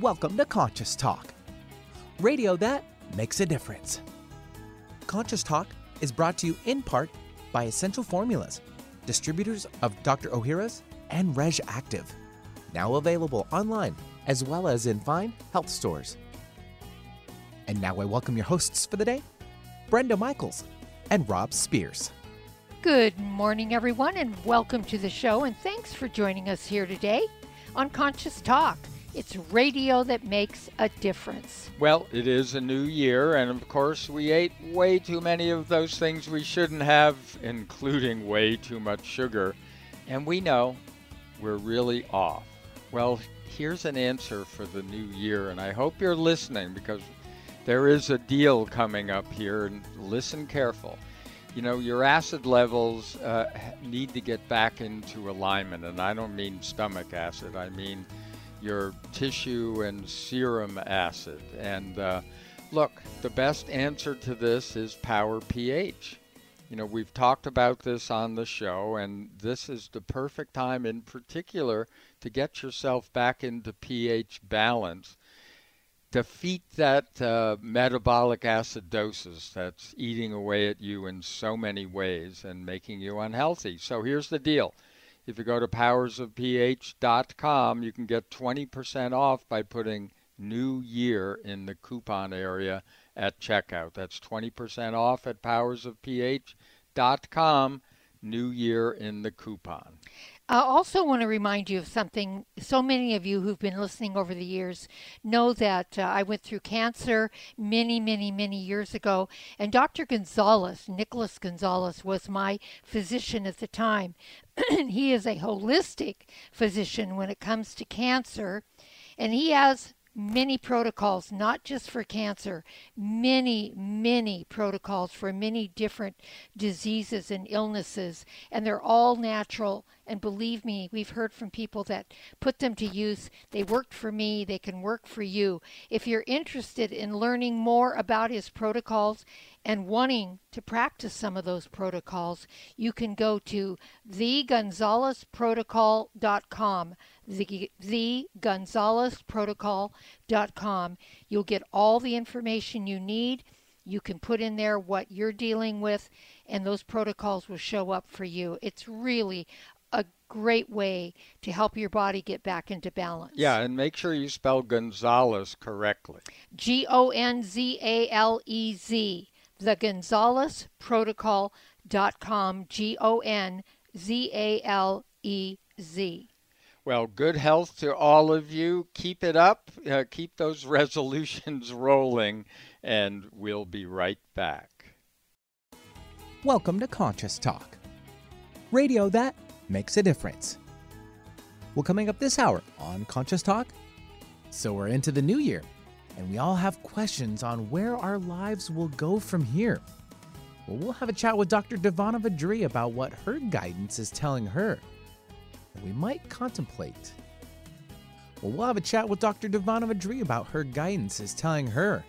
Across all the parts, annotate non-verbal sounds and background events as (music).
Welcome to Conscious Talk, radio that makes a difference. Conscious Talk is brought to you in part by Essential Formulas, distributors of Dr. Ohhira's and Reg'Activ, now available online as well as in fine health stores. And now I welcome your hosts for the day, Brenda Michaels and Rob Spears. Good morning, everyone, and welcome to the show. And thanks for joining us here today on Conscious Talk. It's radio that makes a difference. Well, it is a new year, and of course, we ate way too many of those things we shouldn't have, including way too much sugar. And we know we're really off. Well, here's an answer for the new year, and I hope you're listening because there is a deal coming up here, and listen careful you know, your acid levels uh, need to get back into alignment. And I don't mean stomach acid, I mean your tissue and serum acid. And uh, look, the best answer to this is Power pH. You know, we've talked about this on the show, and this is the perfect time in particular to get yourself back into pH balance defeat that uh, metabolic acidosis that's eating away at you in so many ways and making you unhealthy. So here's the deal. If you go to powersofph.com, you can get 20% off by putting New Year in the coupon area at checkout. That's 20% off at powersofph.com, New Year in the coupon. I also want to remind you of something. So many of you who've been listening over the years know that uh, I went through cancer many, many, many years ago. And Dr. Gonzalez, Nicholas Gonzalez, was my physician at the time. (clears throat) he is a holistic physician when it comes to cancer. And he has many protocols, not just for cancer, many, many protocols for many different diseases and illnesses, and they're all natural. And believe me, we've heard from people that put them to use. They worked for me, they can work for you. If you're interested in learning more about his protocols and wanting to practice some of those protocols, you can go to thegonzalezprotocol.com the, thegonzalezprotocol.com. You'll get all the information you need. You can put in there what you're dealing with, and those protocols will show up for you. It's really a great way to help your body get back into balance. Yeah, and make sure you spell Gonzalez correctly. G O N Z A L E Z. The Gonzalez Protocol.com. G O N Z A L E Z. Well, good health to all of you. Keep it up. Uh, keep those (laughs) resolutions rolling, and we'll be right back. Welcome to Conscious Talk, radio that makes a difference. Well, coming up this hour on Conscious Talk, so we're into the new year, and we all have questions on where our lives will go from here. Well, we'll have a chat with Dr. DiVanna VaDree about what her guidance is telling her we might contemplate. Well, we'll have a chat with Dr. DiVanna VaDree about her guidance is telling her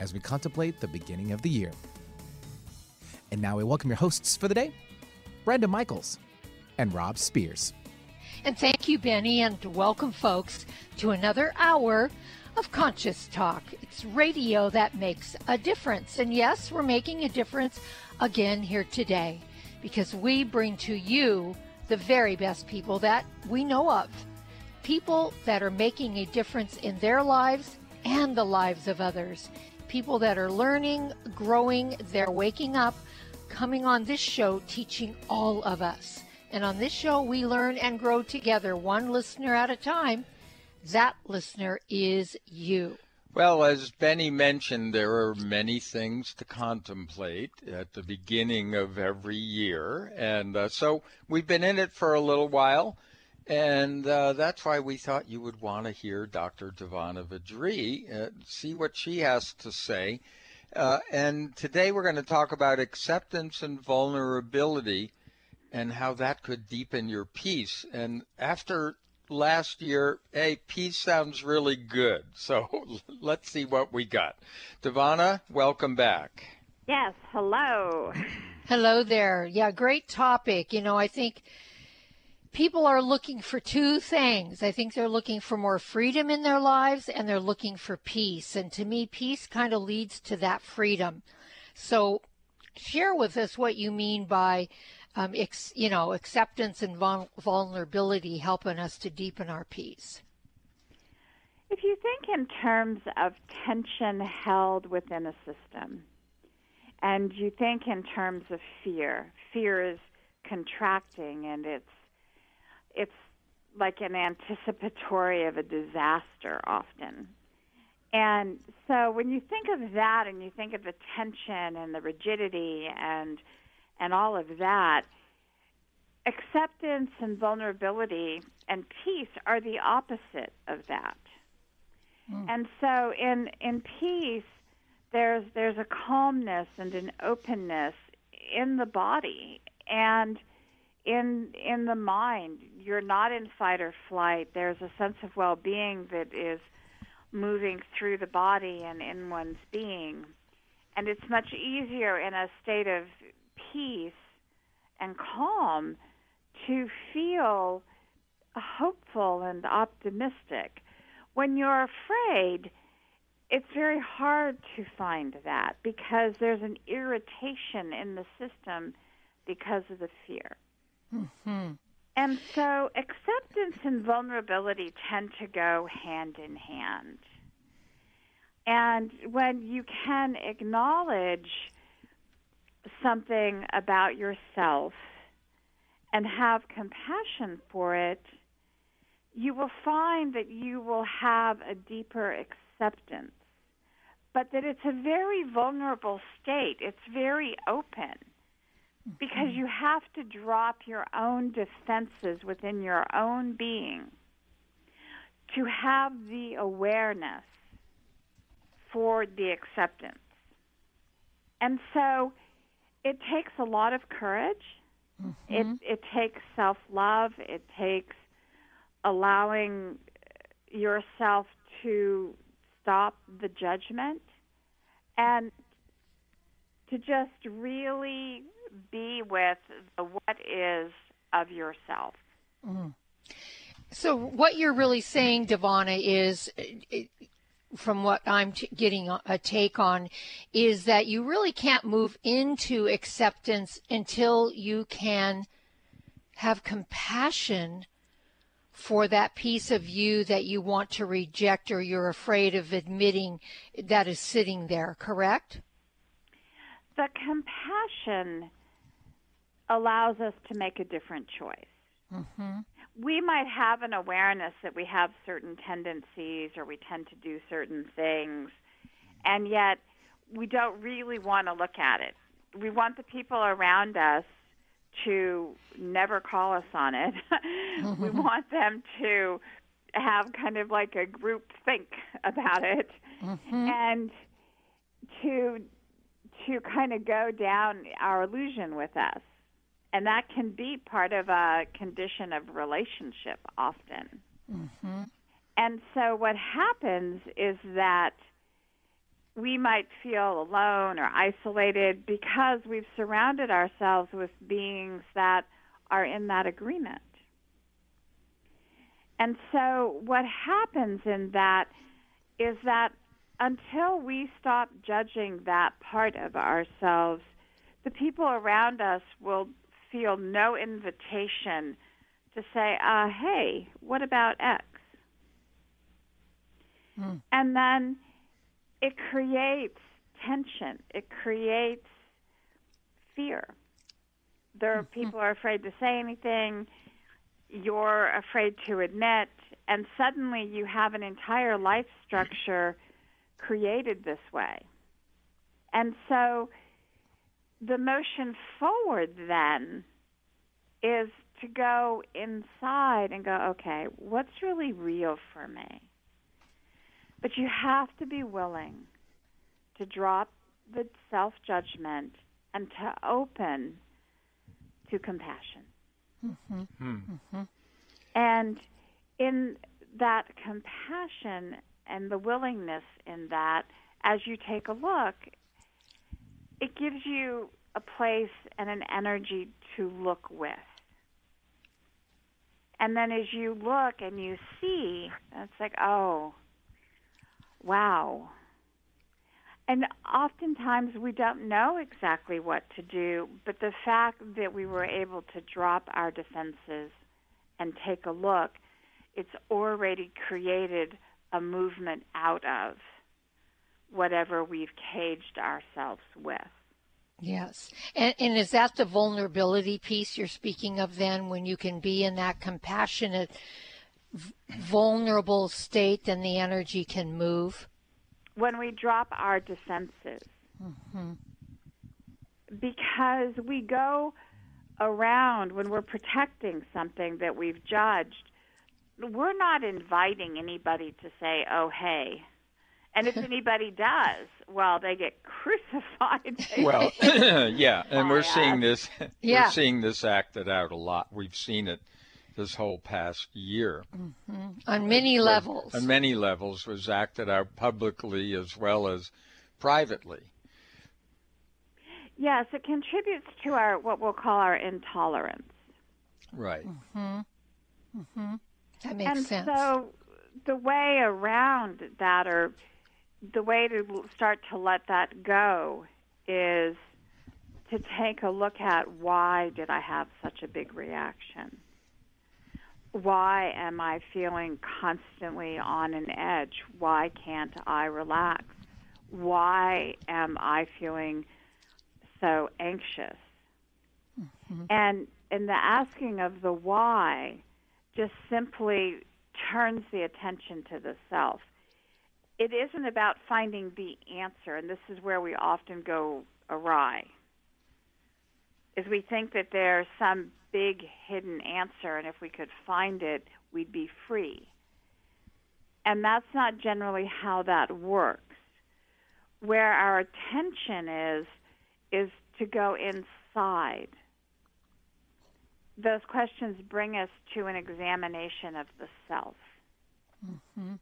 as we contemplate the beginning of the year. And now we welcome your hosts for the day, Brenda Michaels and Rob Spears. And thank you, Benny, and welcome, folks, to another hour of Conscious Talk. It's radio that makes a difference. And yes, we're making a difference again here today because we bring to you the very best people that we know of. People that are making a difference in their lives and the lives of others. People that are learning, growing, they're waking up, coming on this show, teaching all of us. And on this show, we learn and grow together, one listener at a time. That listener is you. Well, as Benny mentioned, there are many things to contemplate at the beginning of every year. And uh, so we've been in it for a little while. And uh, that's why we thought you would want to hear Dr. DiVanna VaDree, uh, see what she has to say. Uh, and today we're going to talk about acceptance and vulnerability and how that could deepen your peace. And after last year, hey, peace sounds really good. (laughs) So let's see what we got. DiVanna, welcome back. Yes, hello. Hello there. Yeah, great topic. You know, I think people are looking for two things. I think they're looking for more freedom in their lives and they're looking for peace. And to me, peace kind of leads to that freedom. So share with us what you mean by, um, ex, you know, acceptance and vulnerability helping us to deepen our peace. If you think in terms of tension held within a system, and you think in terms of fear, fear is contracting and it's it's like an anticipatory of a disaster often. And so when you think of that and you think of the tension and the rigidity and and all of that, acceptance and vulnerability and peace are the opposite of that. Mm. And so in in peace there's there's a calmness and an openness in the body and in in the mind you're not in fight or flight there's a sense of well-being that is moving through the body and in one's being and it's much easier in a state of peace and calm to feel hopeful and optimistic when you're afraid it's very hard to find that because there's an irritation in the system because of the fear Mm-hmm. And so acceptance and vulnerability tend to go hand in hand. And when you can acknowledge something about yourself and have compassion for it, you will find that you will have a deeper acceptance. But that it's a very vulnerable state, it's very open because mm-hmm. you have to drop your own defenses within your own being to have the awareness for the acceptance. And so it takes a lot of courage. Mm-hmm. It it takes self-love, it takes allowing yourself to stop the judgment and to just really be with the what is of yourself. Mm. So, what you're really saying, DiVanna, is from what I'm t- getting a take on, is that you really can't move into acceptance until you can have compassion for that piece of you that you want to reject or you're afraid of admitting that is sitting there, correct? The compassion allows us to make a different choice. Mm-hmm. We might have an awareness that we have certain tendencies or we tend to do certain things, and yet we don't really want to look at it. We want the people around us to never call us on it. (laughs) Mm-hmm. we want them to have kind of like a group think about it mm-hmm. and to to kind of go down our illusion with us and that can be part of a condition of relationship often. Mm-hmm. And so what happens is that we might feel alone or isolated because we've surrounded ourselves with beings that are in that agreement. And so what happens in that is that until we stop judging that part of ourselves, the people around us will feel no invitation to say, uh, hey, what about X? Mm. And then it creates tension, it creates fear. There are mm-hmm. people are afraid to say anything, you're afraid to admit, and suddenly you have an entire life structure created this way. And so the motion forward then is to go inside and go, okay, what's really real for me? But you have to be willing to drop the self judgment and to open to compassion. Mm-hmm. Hmm. Mm-hmm. And in that compassion and the willingness in that, as you take a look, it gives you a place and an energy to look with. And then as you look and you see, it's like, oh, wow. And oftentimes we don't know exactly what to do, but the fact that we were able to drop our defenses and take a look, it's already created a movement out of whatever we've caged ourselves with. Yes. And, and is that the vulnerability piece you're speaking of then when you can be in that compassionate, vulnerable state, then the energy can move? When we drop our defenses. Mm-hmm. Because we go around when we're protecting something that we've judged, we're not inviting anybody to say, oh, hey, and if anybody does, well, they get crucified. (laughs) well, (laughs) yeah, and we're seeing this. Yeah. We're seeing this acted out a lot. We've seen it this whole past year. Mm-hmm. On many levels. On many levels, was acted out publicly as well as privately. Yes, it contributes to our what we'll call our intolerance. Right. Mm-hmm. Mm-hmm. That makes and sense. And so the way around that, or the way to start to let that go, is to take a look at why did I have such a big reaction? Why am I feeling constantly on an edge? Why can't I relax? Why am I feeling so anxious? Mm-hmm. And in the asking of the why, just simply turns the attention to the self. It isn't about finding the answer, and this is where we often go awry. Is we think that there's some big hidden answer, and if we could find it, we'd be free. And that's not generally how that works. Where our attention is, is to go inside those questions bring us to an examination of the self. Mm-hmm.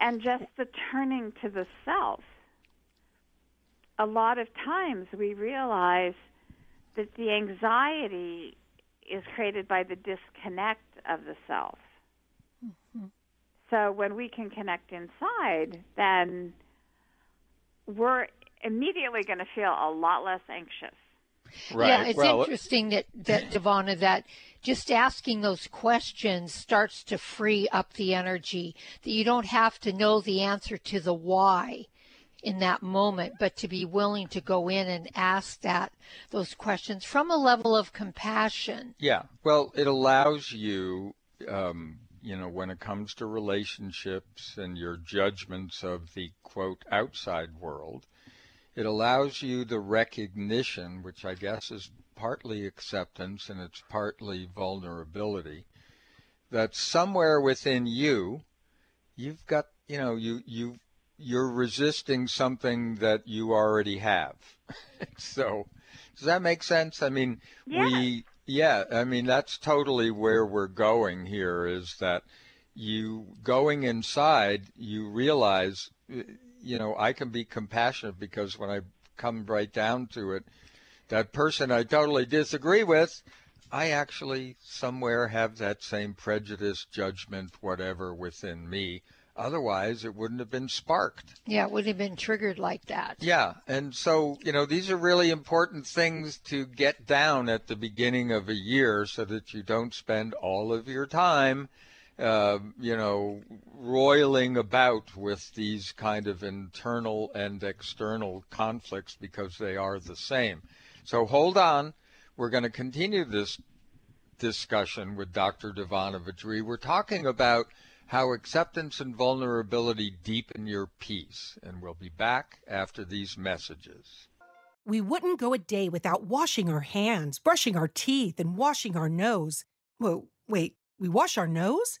And just the turning to the self. A lot of times we realize that the anxiety is created by the disconnect of the self. Mm-hmm. So when we can connect inside, then we're immediately going to feel a lot less anxious Right. Yeah, it's well, interesting that that DiVanna that just asking those questions starts to free up the energy. That you don't have to know the answer to the why in that moment, but to be willing to go in and ask that those questions from a level of compassion. Yeah. Well, it allows you. Um, you know, when it comes to relationships and your judgments of the quote outside world, it allows you the recognition, which I guess is partly acceptance and it's partly vulnerability, that somewhere within you, you've got, you know, you, you, you're resisting something that you already have. (laughs) so, does that make sense? I mean, yeah. we, yeah, I mean, that's totally where we're going here is that you going inside, you realize uh, you know, I can be compassionate because when I come right down to it, that person I totally disagree with, I actually somewhere have that same prejudice, judgment, whatever within me. Otherwise, it wouldn't have been sparked. Yeah, it wouldn't have been triggered like that. Yeah. And so, you know, these are really important things to get down at the beginning of a year so that you don't spend all of your time uh, you know, roiling about with these kind of internal and external conflicts because they are the same. So hold on. We're going to continue this discussion with Dr. DiVanna VaDree. We're talking about how acceptance and vulnerability deepen your peace. And we'll be back after these messages. We wouldn't go a day without washing our hands, brushing our teeth, and washing our nose. Whoa, wait, we wash our nose?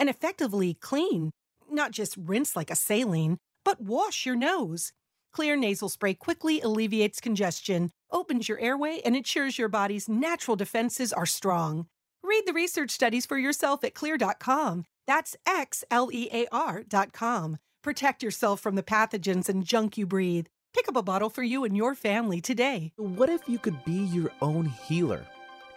and effectively clean, not just rinse like a saline, but wash your nose. Xlear nasal spray quickly alleviates congestion, opens your airway, and ensures your body's natural defenses are strong. Read the research studies for yourself at xlear.com. That's X L E A R.com. Protect yourself from the pathogens and junk you breathe. Pick up a bottle for you and your family today. What if you could be your own healer?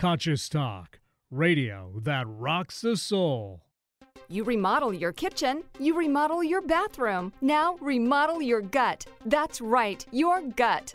Conscious Talk, radio that rocks the soul. You remodel your kitchen, you remodel your bathroom. Now remodel your gut. That's right, your gut.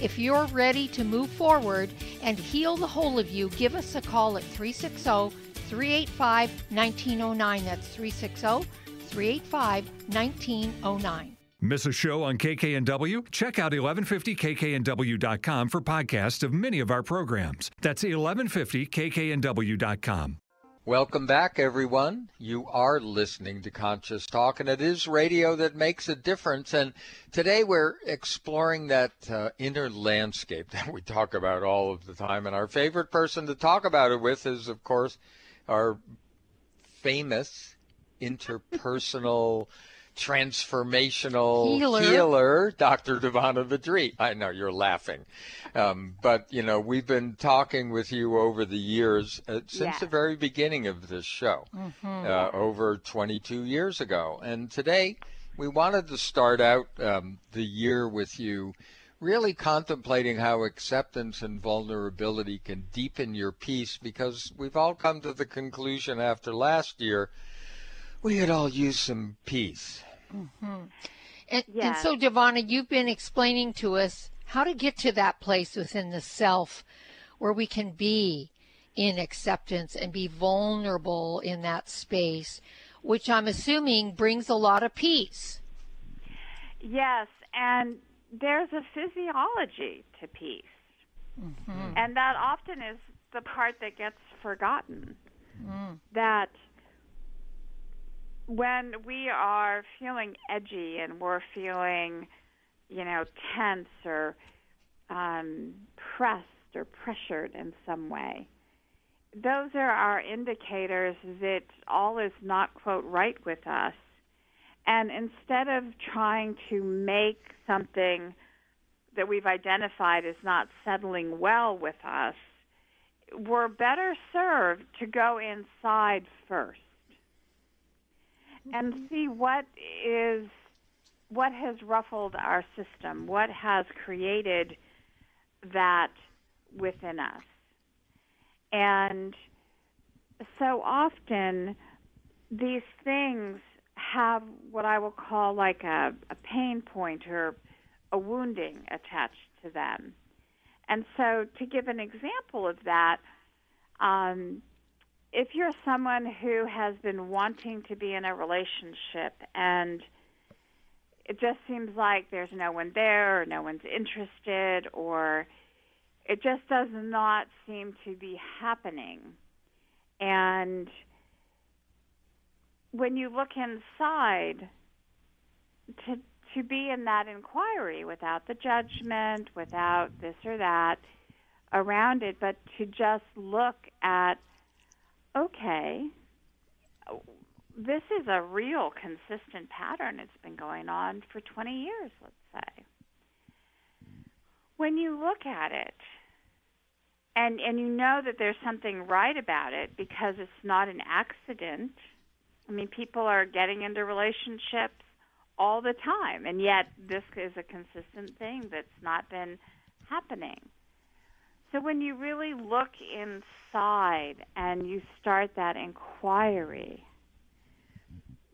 If you're ready to move forward and heal the whole of you, give us a call at 360 385 1909. That's 360 385 1909. Miss a show on KKNW? Check out 1150kknw.com for podcasts of many of our programs. That's 1150kknw.com. Welcome back, everyone. You are listening to Conscious Talk, and it is radio that makes a difference. And today we're exploring that uh, inner landscape (laughs) that we talk about all of the time. And our favorite person to talk about it with is, of course, our famous interpersonal transformational Healer. healer, Dr. DiVanna VaDree. I know you're laughing. Um, but, you know, we've been talking with you over the years, uh, since Yes. the very beginning of this show, uh, over 22 years ago. And today we wanted to start out um, the year with you really contemplating how acceptance and vulnerability can deepen your peace because we've all come to the conclusion after last year we had all used some peace. Mm-hmm. And, and Yes. so, DiVanna, you've been explaining to us how to get to that place within the self where we can be in acceptance and be vulnerable in that space, which I'm assuming brings a lot of peace. Yes, and there's a physiology to peace. Mm-hmm. And that often is the part that gets forgotten. Mm. That when we are feeling edgy and we're feeling, you know, tense or um, pressed or pressured in some way, those are our indicators that all is not, quote, right with us. And instead of trying to make something that we've identified as not settling well with us, we're better served to go inside first and see what is what has ruffled our system, what has created that within us. And so often these things have what I will call like a, a pain point or a wounding attached to them. And so, to give an example of that, um, if you're someone who has been wanting to be in a relationship and it just seems like there's no one there or no one's interested or it just does not seem to be happening. And when you look inside, to to be in that inquiry without the judgment, without this or that around it, but to just look at okay, this is a real consistent pattern. It's been going on for 20 years, let's say. When you look at it, and and you know that there's something right about it because it's not an accident. I mean, people are getting into relationships all the time, and yet this is a consistent thing that's not been happening. So when you really look inside and you start that inquiry,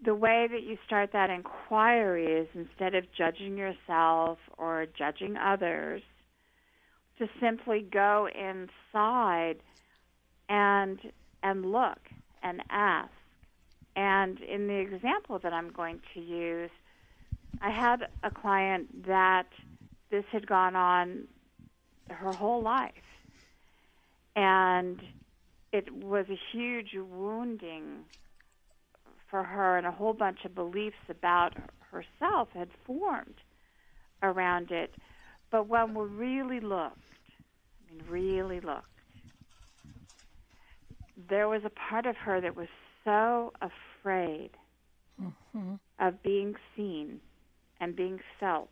the way that you start that inquiry is instead of judging yourself or judging others, to simply go inside and and look and ask. And in the example that I'm going to use, I had a client that this had gone on her whole life. And it was a huge wounding for her, and a whole bunch of beliefs about herself had formed around it. But when we really looked, I mean, really looked, there was a part of her that was so afraid mm-hmm. of being seen and being felt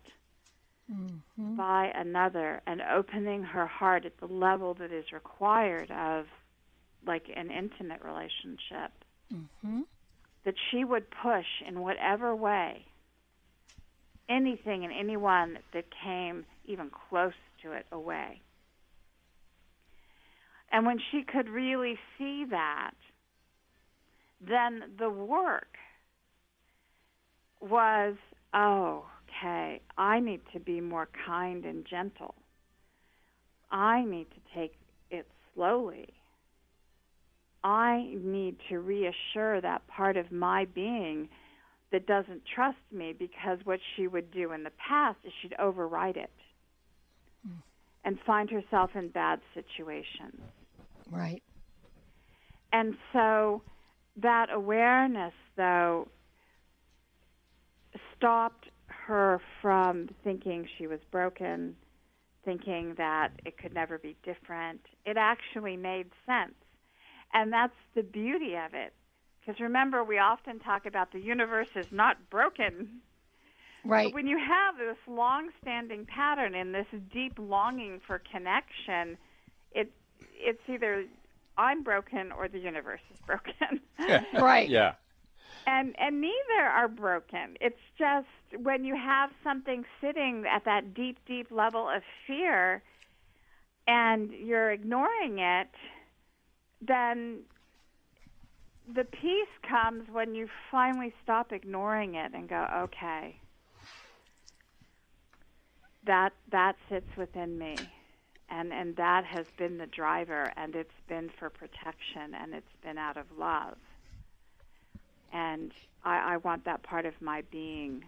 mm-hmm. by another and opening her heart at the level that is required of like an intimate relationship mm-hmm. that she would push in whatever way anything and anyone that came even close to it away and when she could really see that then the work was oh okay, I need to be more kind and gentle. I need to take it slowly. I need to reassure that part of my being that doesn't trust me because what she would do in the past is she'd override it mm. and find herself in bad situations. Right. And so that awareness, though, stopped her from thinking she was broken, thinking that it could never be different. It actually made sense. And that's the beauty of it. Because remember, we often talk about the universe is not broken. Right. But when you have this long standing pattern and this deep longing for connection, it it's either I'm broken or the universe is broken. (laughs) right. Yeah and and neither are broken it's just when you have something sitting at that deep deep level of fear and you're ignoring it then the peace comes when you finally stop ignoring it and go okay that that sits within me and and that has been the driver and it's been for protection and it's been out of love and I, I want that part of my being.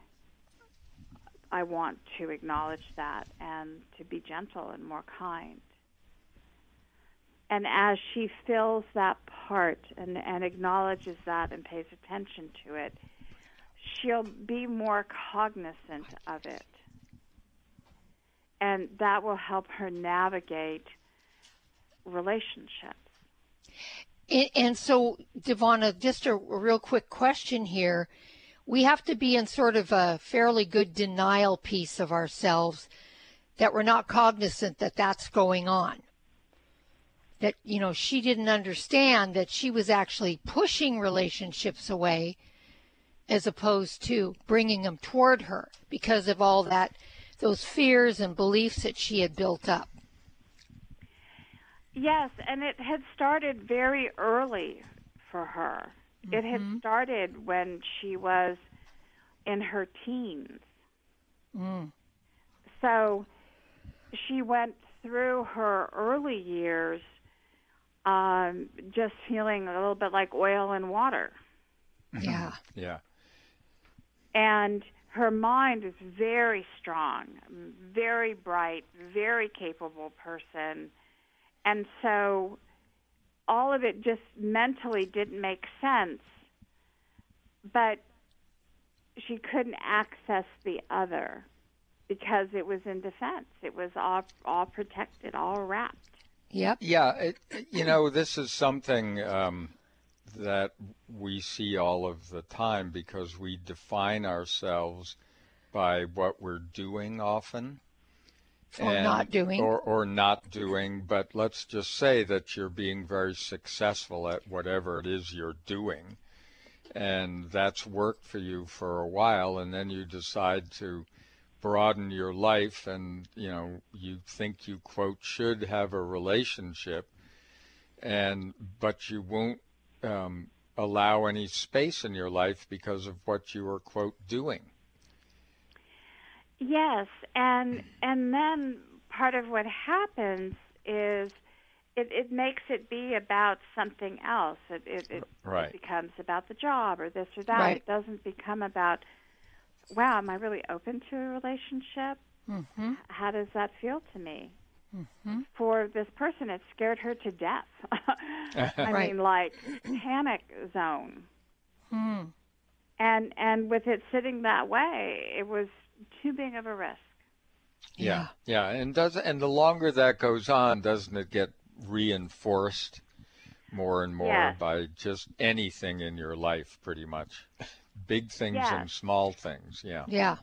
I want to acknowledge that and to be gentle and more kind. And as she fills that part and, and acknowledges that and pays attention to it, she'll be more cognizant of it. And that will help her navigate relationships. And, and so, DiVanna, just a, a real quick question here. We have to be in sort of a fairly good denial piece of ourselves that we're not cognizant that that's going on. That, you know, she didn't understand that she was actually pushing relationships away as opposed to bringing them toward her because of all that, those fears and beliefs that she had built up. Yes, and it had started very early for her. Mm-hmm. It had mm-hmm. started when she was in her teens. Mm. So she went through her early years um, just feeling a little bit like oil and water. Yeah. Yeah. And her mind is very strong, very bright, very capable person and so all of it just mentally didn't make sense. But she couldn't access the other because it was in defense. It was all all protected, all wrapped. Yep. Yeah, it, you know, this is something um, that we see all of the time because we define ourselves by what we're doing often or and, not doing. or, or not doing but let's just say that you're being very successful at whatever it is you're doing and that's worked for you for a while and then you decide to broaden your life and you know you think you quote should have a relationship and but you won't um, allow any space in your life because of what you are quote doing Yes, and and then part of what happens is it, it makes it be about something else. It it, it, right. it becomes about the job or this or that. Right. It doesn't become about wow, am I really open to a relationship? Mm-hmm. How does that feel to me? Mm-hmm. For this person, it scared her to death. (laughs) I right. mean, like panic zone. Hmm. And and with it sitting that way, it was too big of a risk. Yeah, yeah, and does and the longer that goes on, doesn't it get reinforced more and more yes. by just anything in your life, pretty much, big things yes. and small things. Yeah. Yeah.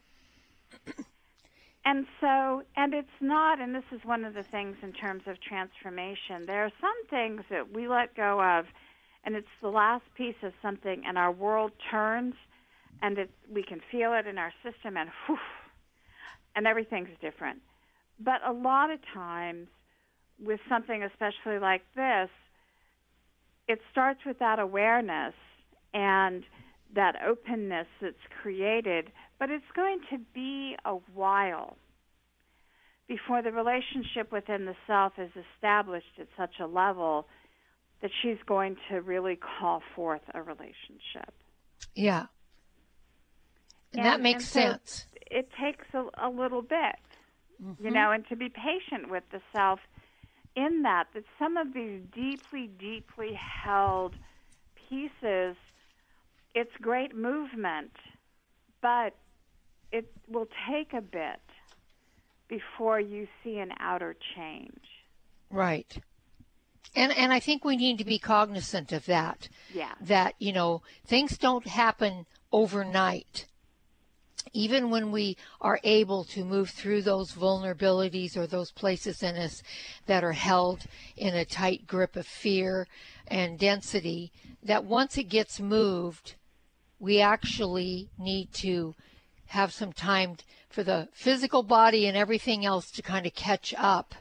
And so, and it's not, and this is one of the things in terms of transformation. There are some things that we let go of, and it's the last piece of something, and our world turns and it, we can feel it in our system, and whew, and everything's different. But a lot of times, with something especially like this, it starts with that awareness and that openness that's created, but it's going to be a while before the relationship within the self is established at such a level that she's going to really call forth a relationship. Yeah. And, and that makes and sense. It takes a, a little bit, mm-hmm. you know, and to be patient with the self in that, that some of these deeply, deeply held pieces, it's great movement, but it will take a bit before you see an outer change. Right. And and I think we need to be cognizant of that. Yeah. That, you know, things don't happen overnight even when we are able to move through those vulnerabilities or those places in us that are held in a tight grip of fear and density, that once it gets moved, we actually need to have some time for the physical body and everything else to kind of catch up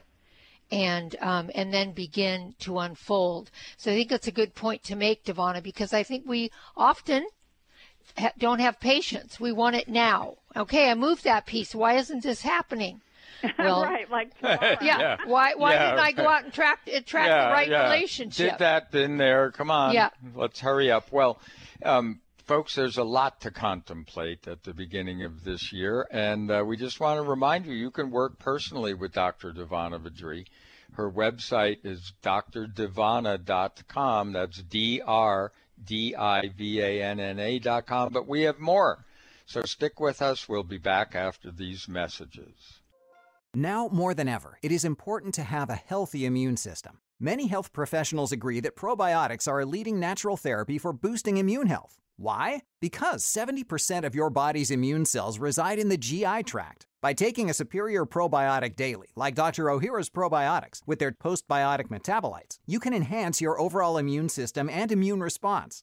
and um, and then begin to unfold. So I think that's a good point to make, DiVanna, because I think we often don't have patience. We want it now. Okay, I moved that piece. Why isn't this happening? (laughs) Well, right, like (laughs) yeah. yeah. Why why yeah, didn't I go out and track attract yeah, the right yeah. relationship? Did that in there? Come on. Yeah. Let's hurry up. Well, um, folks, there's a lot to contemplate at the beginning of this year, and uh, we just want to remind you you can work personally with Dr. DiVanna VaDree Her website is drdivanna.com. That's D R D I V A N N A.com. But we have more. So stick with us. We'll be back after these messages. Now more than ever, it is important to have a healthy immune system. Many health professionals agree that probiotics are a leading natural therapy for boosting immune health. Why? Because 70% of your body's immune cells reside in the GI tract. By taking a superior probiotic daily, like Dr. Ohhira's probiotics, with their postbiotic metabolites, you can enhance your overall immune system and immune response.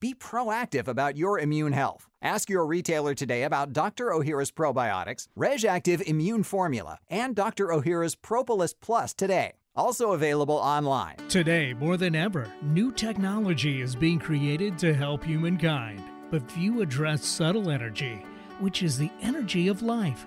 Be proactive about your immune health. Ask your retailer today about Dr. Ohhira's probiotics, Reg'Activ Immune Formula, and Dr. Ohhira's Propolis Plus today. Also available online. Today, more than ever, new technology is being created to help humankind. But few address subtle energy, which is the energy of life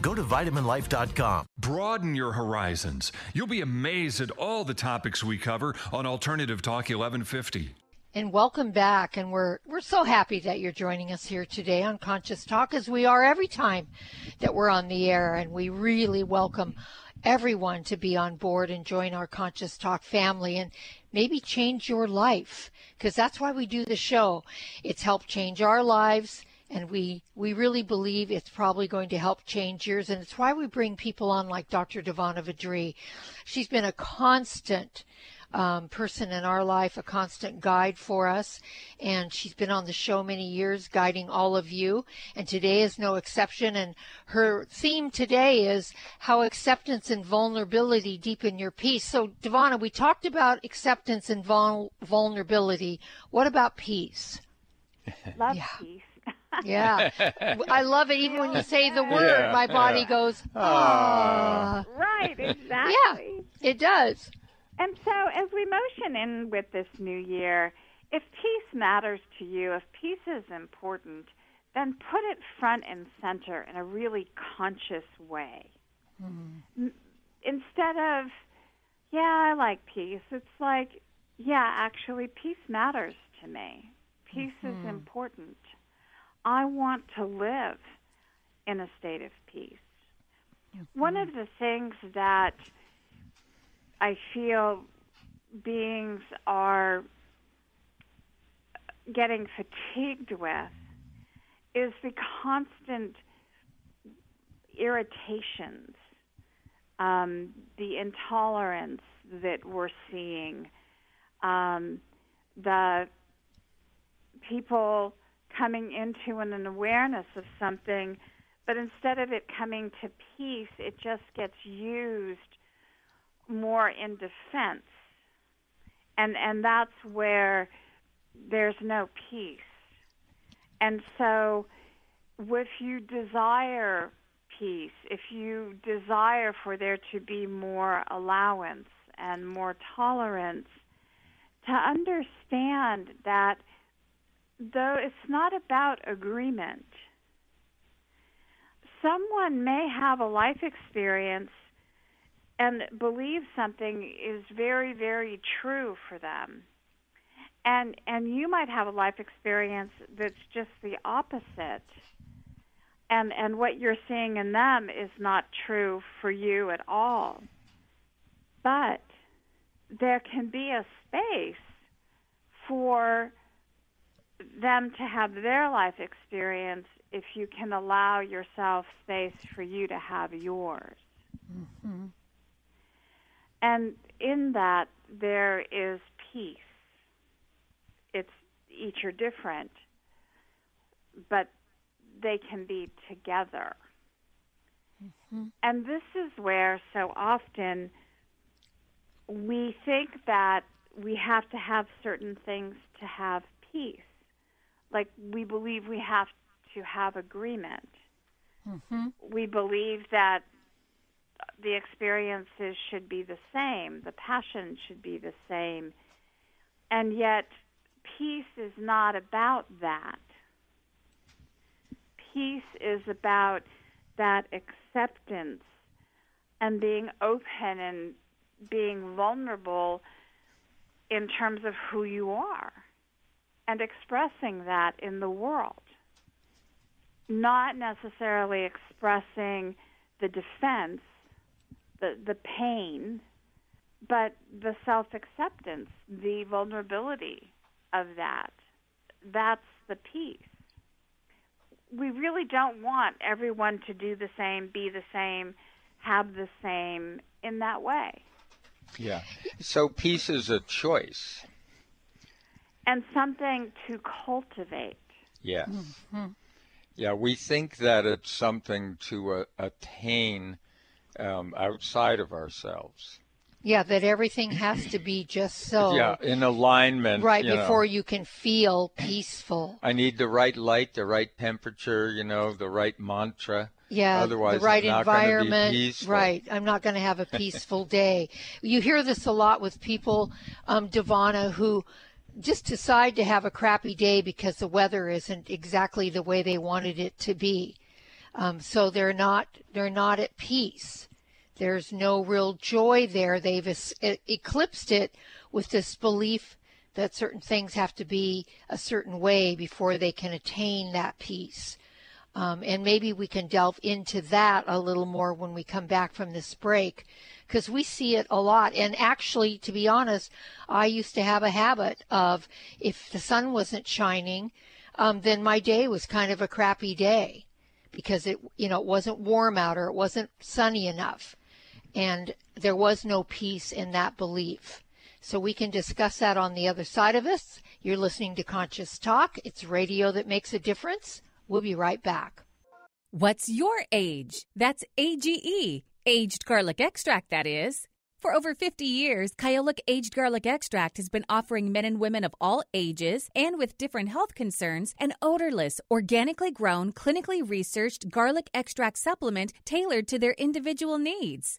Go to vitaminlife.com. Broaden your horizons. You'll be amazed at all the topics we cover on Alternative Talk 1150. And welcome back. And we're we're so happy that you're joining us here today on Conscious Talk, as we are every time that we're on the air. And we really welcome everyone to be on board and join our Conscious Talk family and maybe change your life because that's why we do the show. It's helped change our lives and we we really believe it's probably going to help change yours and it's why we bring people on like Dr. DiVanna VaDree. She's been a constant um, person in our life, a constant guide for us. And she's been on the show many years, guiding all of you. And today is no exception. And her theme today is how acceptance and vulnerability deepen your peace. So, DiVanna, we talked about acceptance and vul- vulnerability. What about peace? Love yeah. peace. Yeah, I love it. Even when you say the word, yeah, my body yeah. goes, ah. Right, (laughs) exactly. Yeah, it does. And so, as we motion in with this new year, if peace matters to you, if peace is important, then put it front and center in a really conscious way. Mm. Instead of, yeah, I like peace, it's like, yeah, actually, peace matters to me. Peace mm-hmm. is important. I want to live in a state of peace. One of the things that I feel beings are getting fatigued with is the constant irritations, um, the intolerance that we're seeing, um, the people coming into an, an awareness of something, but instead of it coming to peace, it just gets used more in defense. And and that's where there's no peace. And so if you desire peace, if you desire for there to be more allowance and more tolerance, to understand that though it's not about agreement, someone may have a life experience and believe something is very very true for them. And and you might have a life experience that's just the opposite. And and what you're seeing in them is not true for you at all. But there can be a space for them to have their life experience if you can allow yourself space for you to have yours mm-hmm. And in that, there is peace. It's each are different, but they can be together. Mm-hmm. And this is where so often we think that we have to have certain things to have peace. Like we believe we have to have agreement. Mm-hmm. We believe that the experiences should be the same, the passion should be the same. And yet, peace is not about that. Peace is about that acceptance and being open and being vulnerable in terms of who you are and expressing that in the world. Not necessarily expressing the defense the the pain, but the self acceptance, the vulnerability of that. That's the peace. We really don't want everyone to do the same, be the same, have the same in that way. Yeah. So peace is a choice. And something to cultivate. Yes. Mm-hmm. Yeah, we think that it's something to uh, attain um, outside of ourselves. Yeah, that everything has to be just so. Yeah, in alignment. Right, you before know. you can feel peaceful. I need the right light, the right temperature, you know, the right mantra. Yeah, Otherwise, the right it's environment. Right, I'm not going to have a peaceful day. You hear this a lot with people, um, DiVanna, who just decide to have a crappy day because the weather isn't exactly the way they wanted it to be. Um, so they're not they're not at peace. There's no real joy there. They've eclipsed it with this belief that certain things have to be a certain way before they can attain that peace. Um, and maybe we can delve into that a little more when we come back from this break because we see it a lot. And actually, to be honest, I used to have a habit of if the sun wasn't shining, um, then my day was kind of a crappy day because it you know it wasn't warm out or it wasn't sunny enough and there was no peace in that belief So we can discuss that on the other side of us. You're listening to Conscious Talk. It's radio that makes a difference. We'll be right back. What's your age? That's AGE, aged garlic extract, that is. For over 50 years, Kyolic Aged Garlic Extract has been offering men and women of all ages and with different health concerns an odorless, organically grown, clinically researched garlic extract supplement tailored to their individual needs.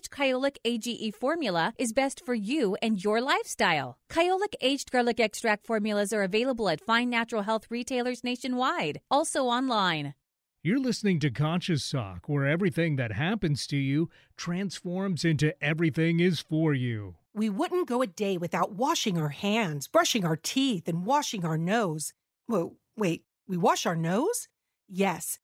Kyolic AGE formula is best for you and your lifestyle. Kyolic aged garlic extract formulas are available at fine natural health retailers nationwide, also online. You're listening to Conscious Talk, where everything that happens to you transforms into everything is for you. We wouldn't go a day without washing our hands, brushing our teeth, and washing our nose. Whoa, wait, we wash our nose? Yes,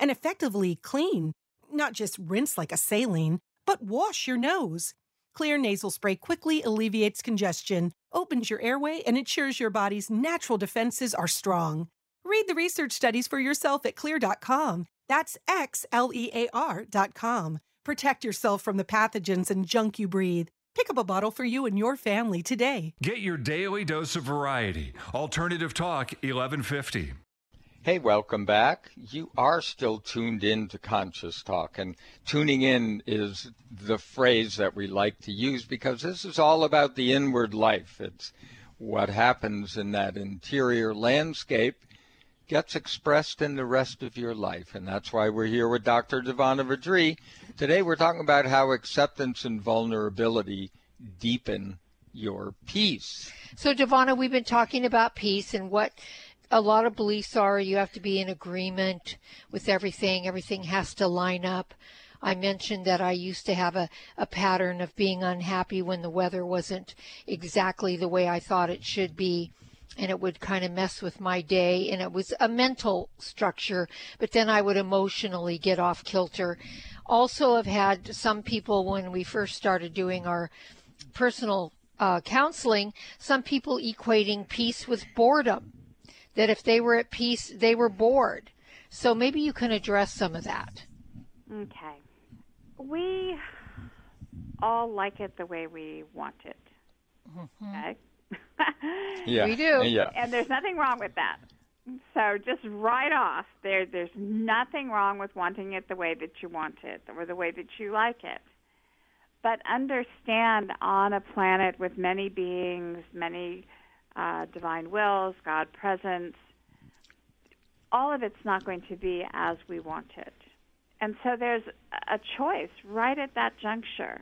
and effectively clean, not just rinse like a saline, but wash your nose. Xlear nasal spray quickly alleviates congestion, opens your airway, and ensures your body's natural defenses are strong. Read the research studies for yourself at xlear.com. That's X L E A R dot com. Protect yourself from the pathogens and junk you breathe. Pick up a bottle for you and your family today. Get your daily dose of variety. Alternative Talk 1150. Hey, welcome back. You are still tuned in to Conscious Talk, and tuning in is the phrase that we like to use because this is all about the inward life. It's what happens in that interior landscape gets expressed in the rest of your life. And that's why we're here with Dr. DiVanna VaDree. Today we're talking about how acceptance and vulnerability deepen your peace. So, DiVanna, we've been talking about peace and what a lot of beliefs are you have to be in agreement with everything, everything has to line up. I mentioned that I used to have a, a pattern of being unhappy when the weather wasn't exactly the way I thought it should be and it would kind of mess with my day and it was a mental structure but then i would emotionally get off kilter. Also have had some people when we first started doing our personal uh, counseling some people equating peace with boredom that if they were at peace they were bored so maybe you can address some of that okay we all like it the way we want it mm-hmm. okay (laughs) yeah. We do. Yeah. And there's nothing wrong with that. So just right off, there there's nothing wrong with wanting it the way that you want it or the way that you like it. But understand on a planet with many beings, many uh, divine wills, God presence, all of it's not going to be as we want it. And so there's a choice right at that juncture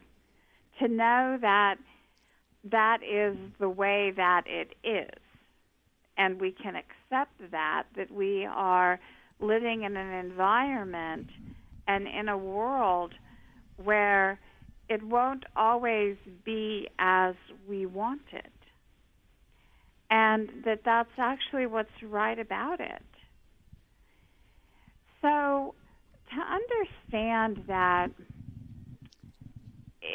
to know that that is the way that it is. And we can accept that, that we are living in an environment and in a world where it won't always be as we want it. And that that's actually what's right about it. So to understand that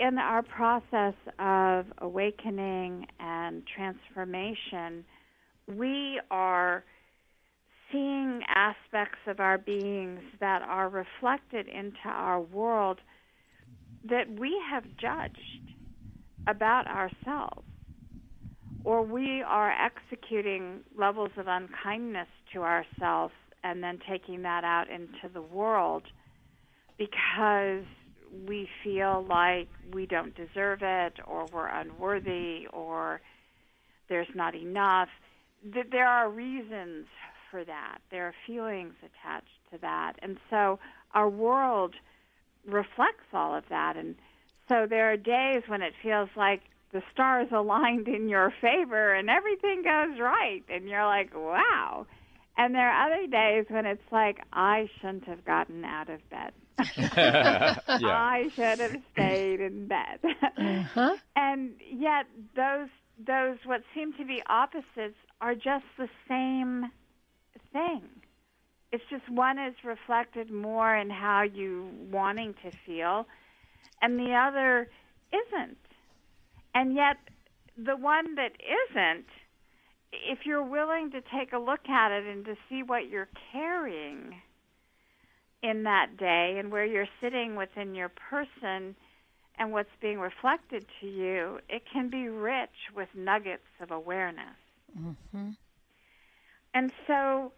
in our process of awakening and transformation, we are seeing aspects of our beings that are reflected into our world that we have judged about ourselves, or we are executing levels of unkindness to ourselves and then taking that out into the world because we feel like we don't deserve it or we're unworthy or there's not enough. There are reasons for that. There are feelings attached to that, and so our world reflects all of that. And so there are days when it feels like the stars aligned in your favor and everything goes right, and you're like, wow. And there are other days when it's like, I shouldn't have gotten out of bed. (laughs) yeah. I should have stayed in bed. Uh-huh. (laughs) and yet those those what seem to be opposites are just the same thing. It's just one is reflected more in how you wanting to feel and the other isn't. And yet the one that isn't if you're willing to take a look at it and to see what you're carrying in that day and where you're sitting within your person and what's being reflected to you, it can be rich with nuggets of awareness. Mm-hmm. And so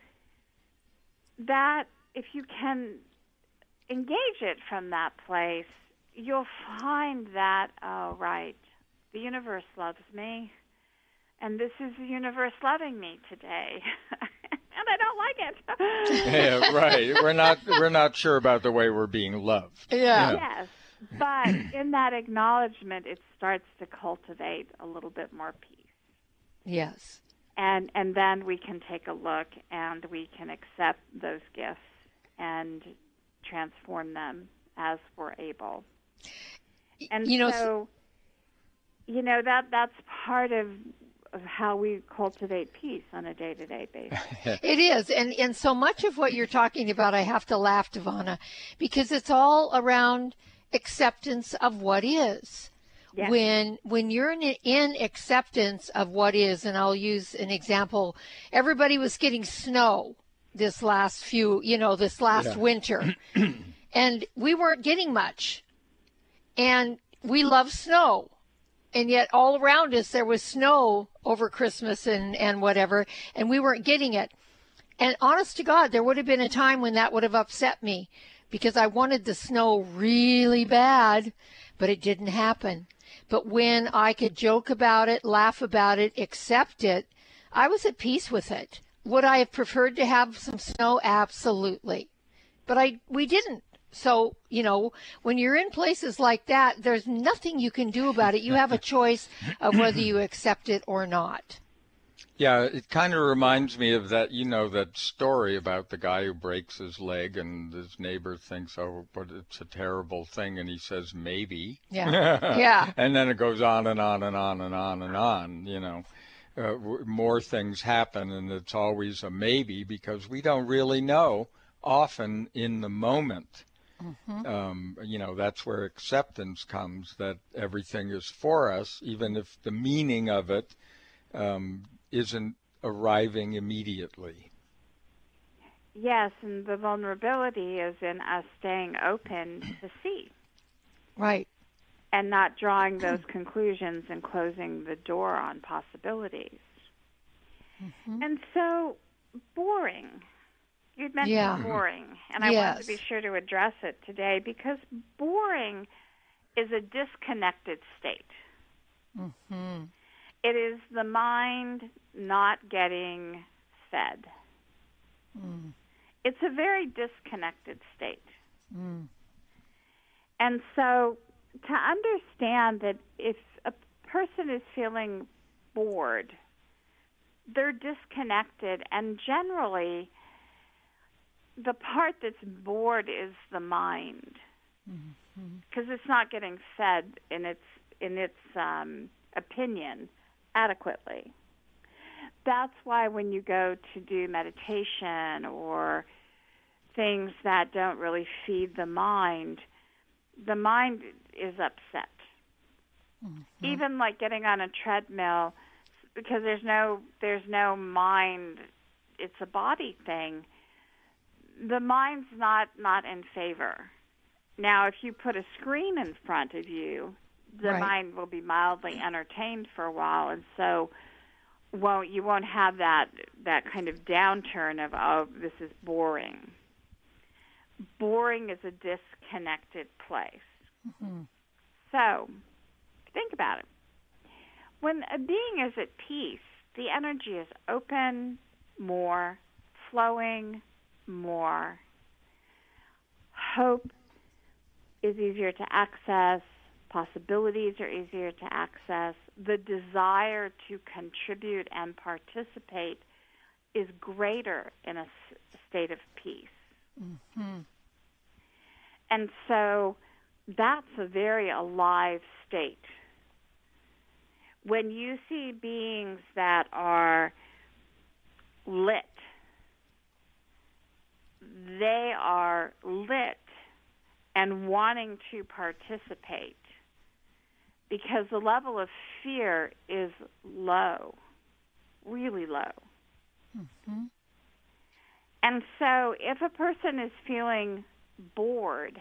that if you can engage it from that place, you'll find that, oh, right, the universe loves me, and this is the universe loving me today. (laughs) and I don't like it. (laughs) yeah, right. We're not we're not sure about the way we're being loved. Yeah. Yes. But in that acknowledgement it starts to cultivate a little bit more peace. Yes. And and then we can take a look and we can accept those gifts and transform them as we're able. And you know, so you know that that's part of of how we cultivate peace on a day-to-day basis. (laughs) It is, and and so much of what you're talking about, I have to laugh, DiVanna, because it's all around acceptance of what is. Yes. When when you're in, in acceptance of what is, and I'll use an example. Everybody was getting snow this last few, you know, this last Yeah. winter, (clears throat) and we weren't getting much. And we love snow and yet all around us there was snow over Christmas and and whatever, and we weren't getting it. And honest to God, there would have been a time when that would have upset me because I wanted the snow really bad, but it didn't happen. But when I could joke about it, laugh about it, accept it, I was at peace with it. Would I have preferred to have some snow? Absolutely. But I we didn't. So, you know, when you're in places like that, there's nothing you can do about it. You have a choice of whether you accept it or not. Yeah, it kind of reminds me of that, you know, that story about the guy who breaks his leg and his neighbor thinks, oh, but it's a terrible thing. And he says, maybe. Yeah. (laughs) Yeah. and then it goes on and on and on and on and on, you know. Uh, w- more things happen and it's always a maybe because we don't really know often in the moment. Um, you know, that's where acceptance comes that everything is for us, even if the meaning of it um, isn't arriving immediately. Yes, and the vulnerability is in us staying open (clears throat) to see Right. and not drawing those (clears throat) conclusions and closing the door on possibilities. And so, boring. You'd mentioned Yeah. boring, and I wanted to be sure to address it today because boring is a disconnected state. hmm It is the mind not getting fed. Mm. It's a very disconnected state. Mm. And so to understand that if a person is feeling bored, they're disconnected, and generally, the part that's bored is the mind because it's not getting fed in its in its um, opinion adequately. That's why when you go to do meditation or things that don't really feed the mind, the mind is upset. Even like getting on a treadmill because there's no there's no mind it's a body thing. The mind's not not in favor. Now if you put a screen in front of you, the Right. mind will be mildly entertained for a while and so won't you won't have that that kind of downturn of oh this is boring. Boring is a disconnected place. Mhm. So, think about it. when a being is at peace, the energy is open, more, flowing, more. Hope is easier to access, possibilities are easier to access. The desire to contribute and participate is greater in a state of peace. Mm-hmm. And so that's a very alive state. When you see beings that are lit, they are lit and wanting to participate because the level of fear is low, really low. Mm-hmm. And so if a person is feeling bored,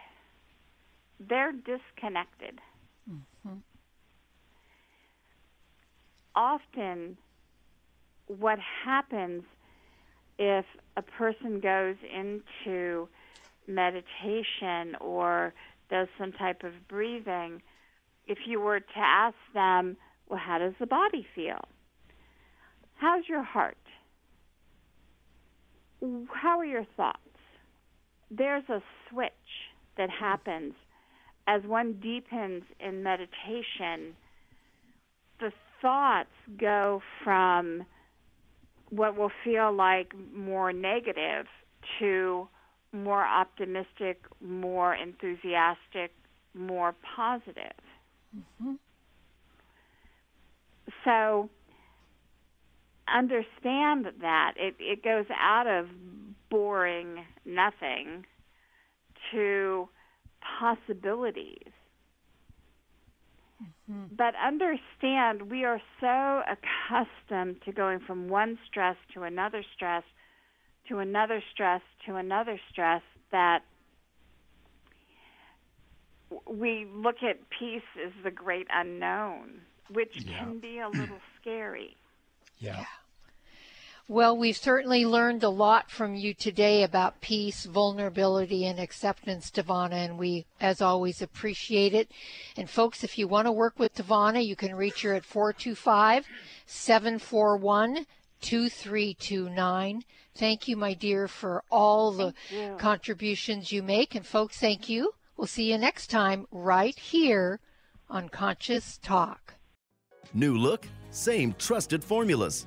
they're disconnected. Mm-hmm. Often, what happens if a person goes into meditation or does some type of breathing, if you were to ask them, well, how does the body feel? How's your heart? how are your thoughts? There's a switch that happens as one deepens in meditation. The thoughts go from what will feel like more negative to more optimistic, more enthusiastic, more positive. Mm-hmm. So understand that it it goes out of boring nothing to possibilities. Mm-hmm. But understand we are so accustomed to going from one stress to another stress to another stress to another stress that we look at peace as the great unknown, which yeah. can be a (clears throat) little scary. Yeah. Well, we've certainly learned a lot from you today about peace, vulnerability, and acceptance, DiVanna, and we, as always, appreciate it. And folks, if you want to work with DiVanna, you can reach her at 425 741 2329. Thank you, my dear, for all the contributions you make. And folks, thank you. We'll see you next time right here on Conscious Talk. New look, same trusted formulas.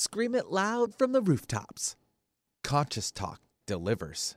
Scream it loud from the rooftops. Conscious Talk delivers.